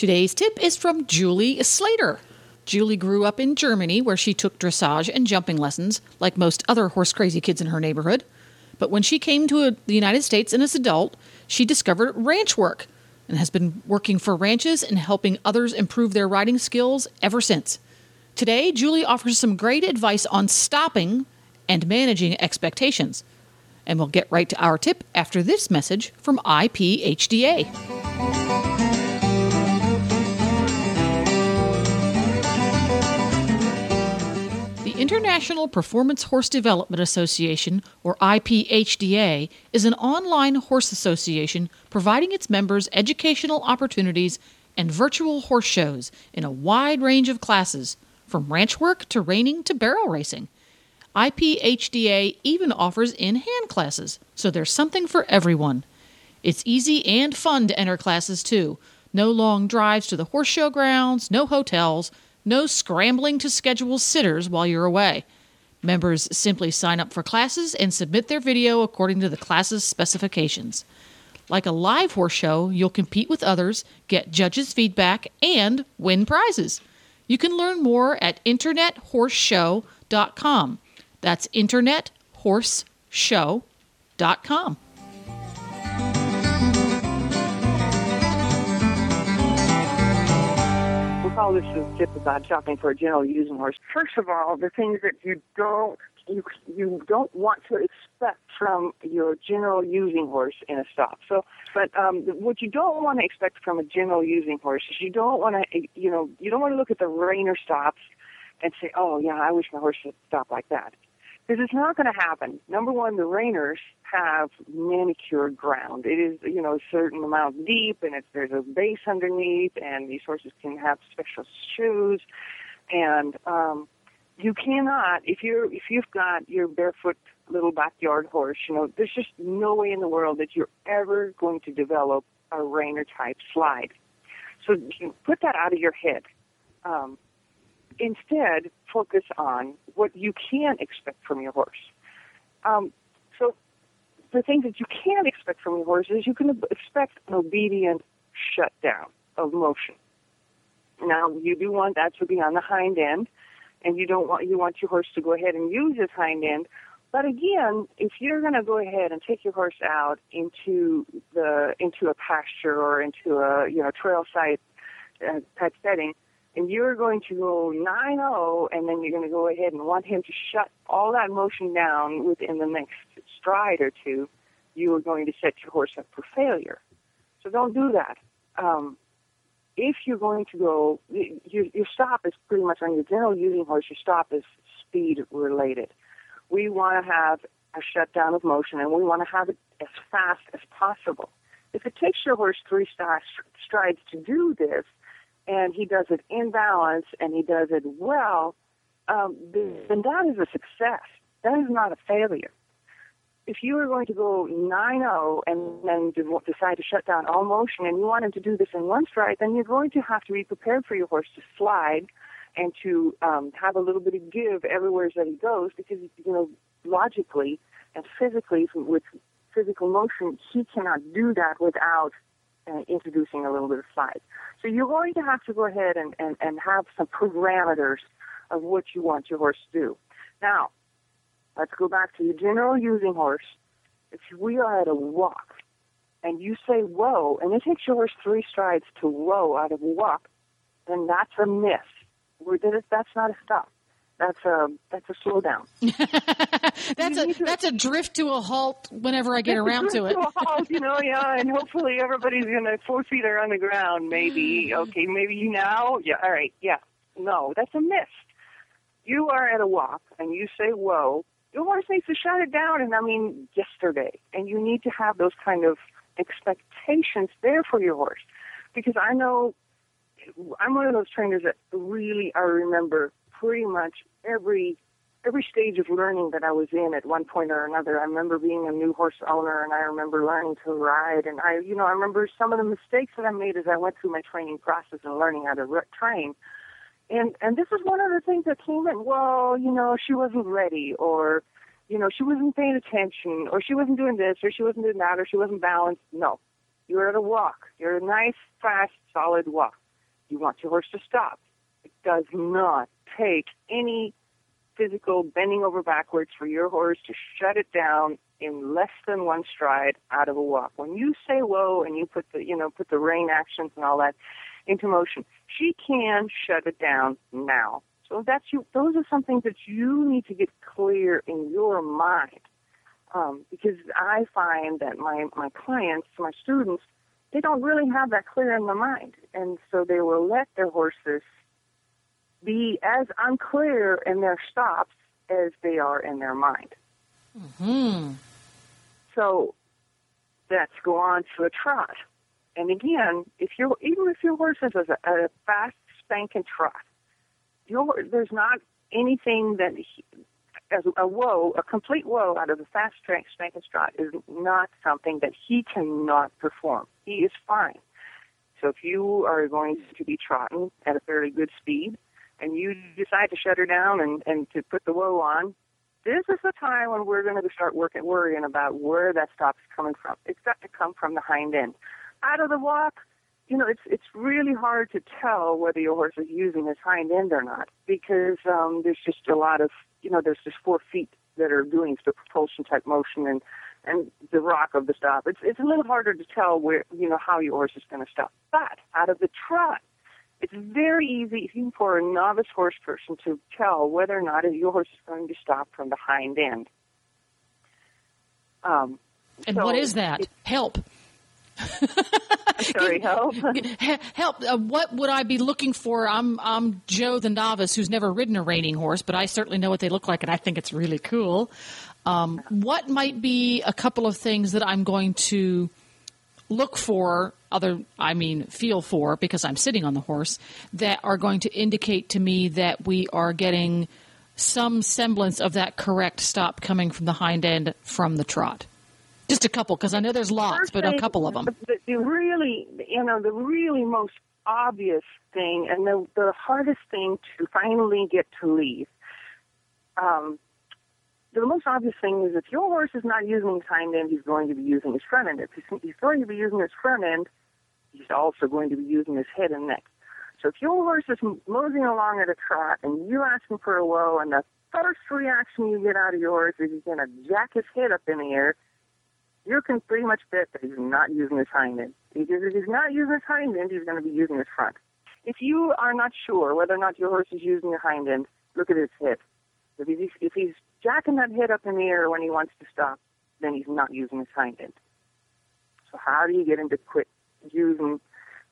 Today's tip is from Julie Slater. Julie grew up in Germany where she took dressage and jumping lessons, like most other horse crazy kids in her neighborhood. But when she came to the United States and as an adult, she discovered ranch work and has been working for ranches and helping others improve their riding skills ever since. Today, Julie offers some great advice on stopping and managing expectations. And we'll get right to our tip after this message from IPHDA. International Performance Horse Development Association, or IPHDA, is an online horse association providing its members educational opportunities and virtual horse shows in a wide range of classes, from ranch work to reining to barrel racing. IPHDA even offers in hand classes, so there's something for everyone. It's easy and fun to enter classes too. No long drives to the horse show grounds, no hotels, no scrambling to schedule sitters while you're away. Members simply sign up for classes and submit their video according to the class's specifications. Like a live horse show, you'll compete with others, get judges' feedback, and win prizes. You can learn more at internethorseshow.com. That's internethorseshow.com. We'll this a tip about shopping for a general using horse. First of all, the things that you don't you you don't want to expect from your general using horse in a stop. So, but um, what you don't want to expect from a general using horse is you don't want to you know you don't want to look at the reiner stops and say, oh yeah, I wish my horse would stop like that. Because it's not going to happen. Number one, the reiners have manicured ground. It is, you know, a certain amount deep, and it's, there's a base underneath, and these horses can have special shoes, and um, you cannot if you're if you've got your barefoot little backyard horse, you know, there's just no way in the world that you're ever going to develop a reiner type slide. So put that out of your head. Um, instead focus on what you can expect from your horse. Um, so the things that you can expect from your horse is you can expect an obedient shutdown of motion. Now you do want that to be on the hind end, and you don't want you want your horse to go ahead and use his hind end. But again, if you're going to go ahead and take your horse out into the into a pasture or into a you know trail site uh, type setting, and you're going to go 9-0 and then you're going to go ahead and want him to shut all that motion down within the next stride or two, you are going to set your horse up for failure. So don't do that. Um, if you're going to go, your, your stop is pretty much on your general using horse, your stop is speed related. We want to have a shutdown of motion and we want to have it as fast as possible. If it takes your horse three strides to do this, and he does it in balance and he does it well, um, then that is a success. That is not a failure. If you are going to go 9-0 and then decide to shut down all motion and you want him to do this in one stride, then you're going to have to be prepared for your horse to slide and to um, have a little bit of give everywhere that he goes because, you know, logically and physically with physical motion, he cannot do that without uh, introducing a little bit of slide. So you're going to have to go ahead and, and, and have some parameters of what you want your horse to do. Now, let's go back to your general using horse. If we are at a walk and you say whoa, and it takes your horse three strides to whoa out of a walk, then that's a miss. That's not a stop that's a that's a slowdown. that's a to, that's a drift to a halt whenever I get around to it. to a halt, you know, yeah, and hopefully everybody's gonna four feet are on the ground. Maybe okay, maybe you now, yeah, all right, yeah. No, that's a miss. You are at a walk and you say whoa. Your horse needs to shut it down, and I mean yesterday. And you need to have those kind of expectations there for your horse, because I know I'm one of those trainers that really I remember pretty much every every stage of learning that I was in at one point or another. I remember being a new horse owner and I remember learning to ride and I, you know, I remember some of the mistakes that I made as I went through my training process and learning how to train. And, and this is one of the things that came in, well, you know, she wasn't ready or, you know, she wasn't paying attention or she wasn't doing this or she wasn't doing that or she wasn't balanced. No. You're at a walk. You're a nice, fast, solid walk. You want your horse to stop. It does not take any physical bending over backwards for your horse to shut it down in less than one stride out of a walk. When you say whoa and you put the, you know, put the rein actions and all that into motion, she can shut it down now. So that's you, those are some things that you need to get clear in your mind. Um, because I find that my, my clients, my students, they don't really have that clear in their mind. And so they will let their horses be as unclear in their stops as they are in their mind. Hmm. So let's go on to a trot. And again, if you're even if your horse is a, a fast spanking trot, your, there's not anything that he, as a whoa, a complete whoa out of the fast spanking trot is not something that he cannot perform. He is fine. So if you are going to be trotting at a fairly good speed, and you decide to shut her down and, and to put the whoa on, this is the time when we're going to start working, worrying about where that stop is coming from. It's got to come from the hind end. Out of the walk, you know, it's it's really hard to tell whether your horse is using his hind end or not because um, there's just a lot of, you know, there's just four feet that are doing the propulsion type motion and and the rock of the stop. It's it's a little harder to tell where you know how your horse is going to stop. But out of the trot, it's very easy even for a novice horse person to tell whether or not your horse is going to stop from the hind end. Um, and so what is that? Help. sorry, help. help. Uh, what would I be looking for? I'm I'm Joe the novice who's never ridden a reining horse, but I certainly know what they look like, and I think it's really cool. Um, what might be a couple of things that I'm going to look for other I mean feel for because I'm sitting on the horse that are going to indicate to me that we are getting some semblance of that correct stop coming from the hind end from the trot. Just a couple because I know there's lots, but a couple of them. The, the really, you know, the really most obvious thing and the the hardest thing to finally get to leave. Um, the most obvious thing is if your horse is not using his hind end, he's going to be using his front end. If he's, he's going to be using his front end, he's also going to be using his head and neck. So if your horse is moseying along at a trot and you ask him for a whoa, and the first reaction you get out of your horse is he's going to jack his head up in the air, you can pretty much bet that he's not using his hind end. Because if he's not using his hind end, he's going to be using his front. If you are not sure whether or not your horse is using his hind end, look at his head. If he's, if he's jacking that head up in the air when he wants to stop, then he's not using his hind end. So how do you get him to quit using,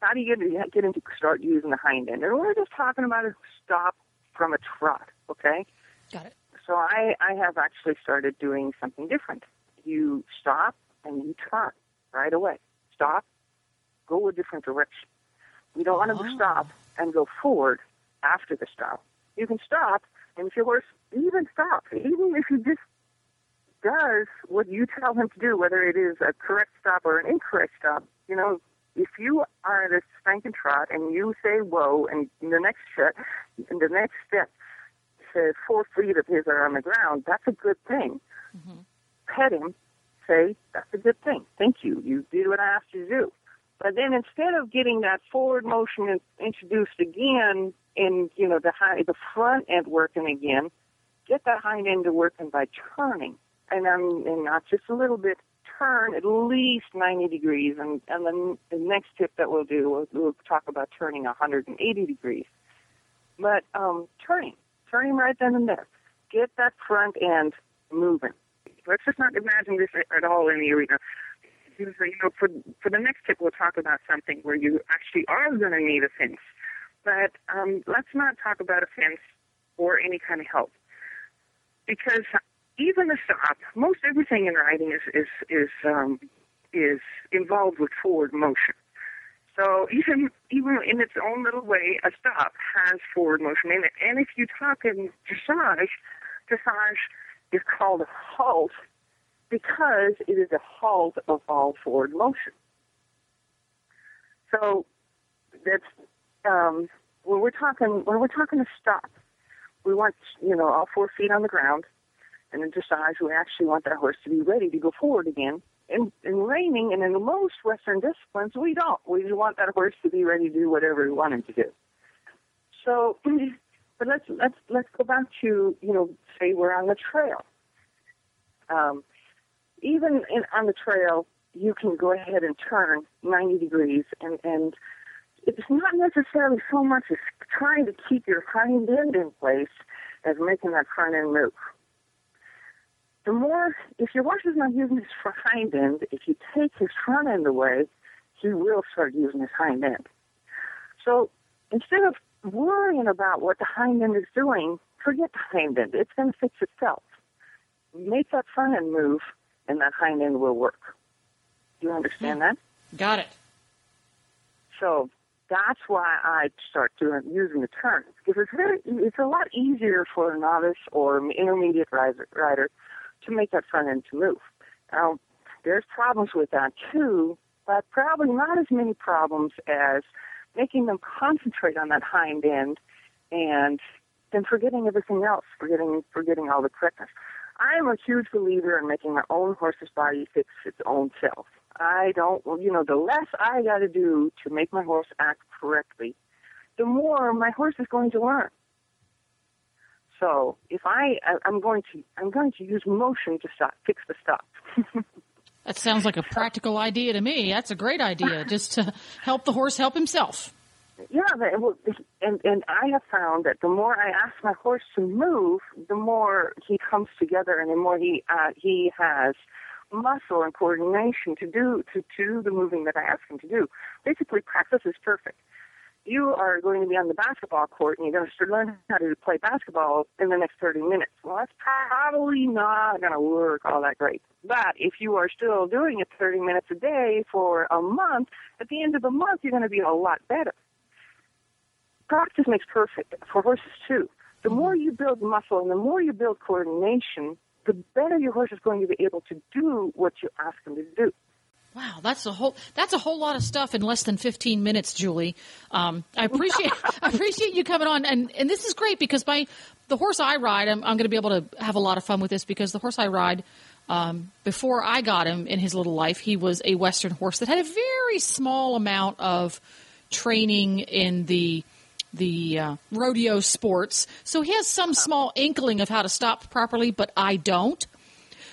how do you get, get him to start using the hind end? And we're just talking about a stop from a trot, okay? Got it. So I, I have actually started doing something different. You stop and you turn right away. Stop, go a different direction. You don't want to Oh. stop and go forward after the stop. You can stop, and your horse even stops, even if he just does what you tell him to do, whether it is a correct stop or an incorrect stop, you know, if you are at a and trot and you say whoa, and the next step, and the next step says four feet of his are on the ground, that's a good thing. Mm-hmm. Pet him, say, that's a good thing. Thank you. You did what I asked you to do. But then instead of getting that forward motion introduced again and, you know, the high, the front end working again, get that hind end to working by turning. And um, and not just a little bit, turn at least 90 degrees. And, and then the next tip that we'll do, we'll, we'll talk about turning 180 degrees. But um, turning, turning right then and there. Get that front end moving. Let's just not imagine this at all in the arena. You know, for for the next tip, we'll talk about something where you actually are going to need a fence. But um, let's not talk about a fence or any kind of help, because even a stop, most everything in riding is is is um, is involved with forward motion. So even even in its own little way, a stop has forward motion in it. And if you talk in dressage, dressage is called a halt because it is a halt of all forward motion. So that's um, when we're talking when we're talking a stop, we want you know all four feet on the ground, and in dressage we actually want that horse to be ready to go forward again. In, in reining and in most Western disciplines, we don't. We want that horse to be ready to do whatever we want him to do. So, but let's let's let's go back to you know say we're on the trail. Um, even in, on the trail, you can go ahead and turn 90 degrees and and it's not necessarily so much as trying to keep your hind end in place as making that front end move. The more, if your horse is not using his hind end, if you take his front end away, he will start using his hind end. So instead of worrying about what the hind end is doing, forget the hind end. It's going to fix itself. Make that front end move, and that hind end will work. Do you understand that? Got it. So that's why I start doing using the turns because it's very it's a lot easier for a novice or intermediate rider, rider to make that front end to move. Now there's problems with that too, but probably not as many problems as making them concentrate on that hind end and then forgetting everything else, forgetting forgetting all the correctness. I am a huge believer in making my own horse's body fix its own self. I don't, you know, the less I got to do to make my horse act correctly, the more my horse is going to learn. So if I, I'm going to, I'm going to use motion to stop, fix the stop. that sounds like a practical idea to me. That's a great idea, just to help the horse help himself. Yeah, and and I have found that the more I ask my horse to move, the more he comes together, and the more he uh, he has muscle and coordination to do to, to do the moving that I ask him to do. Basically, practice is perfect. You are going to be on the basketball court and you're going to learn how to play basketball in the next 30 minutes. Well, that's probably not going to work all that great. But if you are still doing it 30 minutes a day for a month, at the end of the month, you're going to be a lot better. Practice makes perfect for horses too. The more you build muscle and the more you build coordination, the better your horse is going to be able to do what you ask him to do. Wow, that's a whole that's a whole lot of stuff in less than 15 minutes, Julie. Um, I appreciate I appreciate you coming on, and and this is great because my the horse I ride, I'm, I'm going to be able to have a lot of fun with this because the horse I ride. Um, before I got him in his little life, he was a Western horse that had a very small amount of training in the the uh, rodeo sports. So he has some small inkling of how to stop properly, but I don't.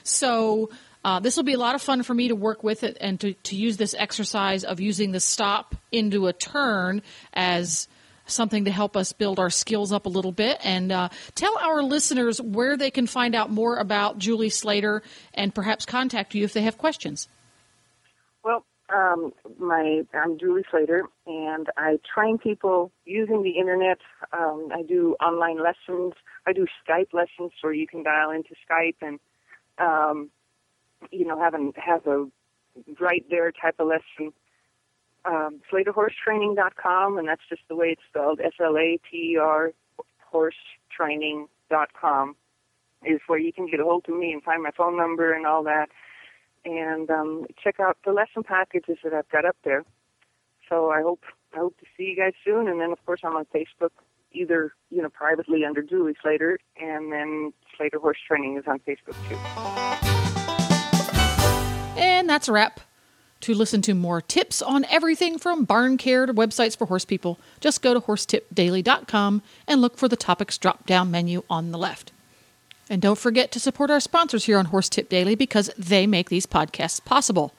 So uh, this will be a lot of fun for me to work with it and to, to use this exercise of using the stop into a turn as something to help us build our skills up a little bit. And uh, tell our listeners where they can find out more about Julie Slater and perhaps contact you if they have questions. Um, my I'm Julie Slater, and I train people using the internet. Um, I do online lessons. I do Skype lessons, where you can dial into Skype and um, you know have a have a right there type of lesson. Um, SlaterHorseTraining.com, and that's just the way it's spelled. S L A T E R horsetraining.com is where you can get a hold of me and find my phone number and all that and um, check out the lesson packages that I've got up there. So I hope I hope to see you guys soon. And then of course I'm on Facebook, either you know privately under Julie Slater, and then Slater Horse Training is on Facebook too. And that's a wrap. To listen to more tips on everything from barn care to websites for horse people, just go to horsetipdaily.com and look for the topics drop down menu on the left. And don't forget to support our sponsors here on Horse Tip Daily because they make these podcasts possible.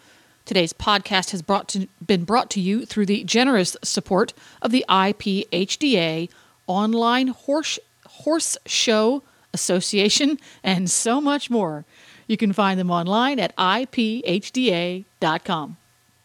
Today's podcast has brought to, been brought to you through the generous support of the IPHDA Online Horse, Horse Show Association and so much more. You can find them online at iphda.com.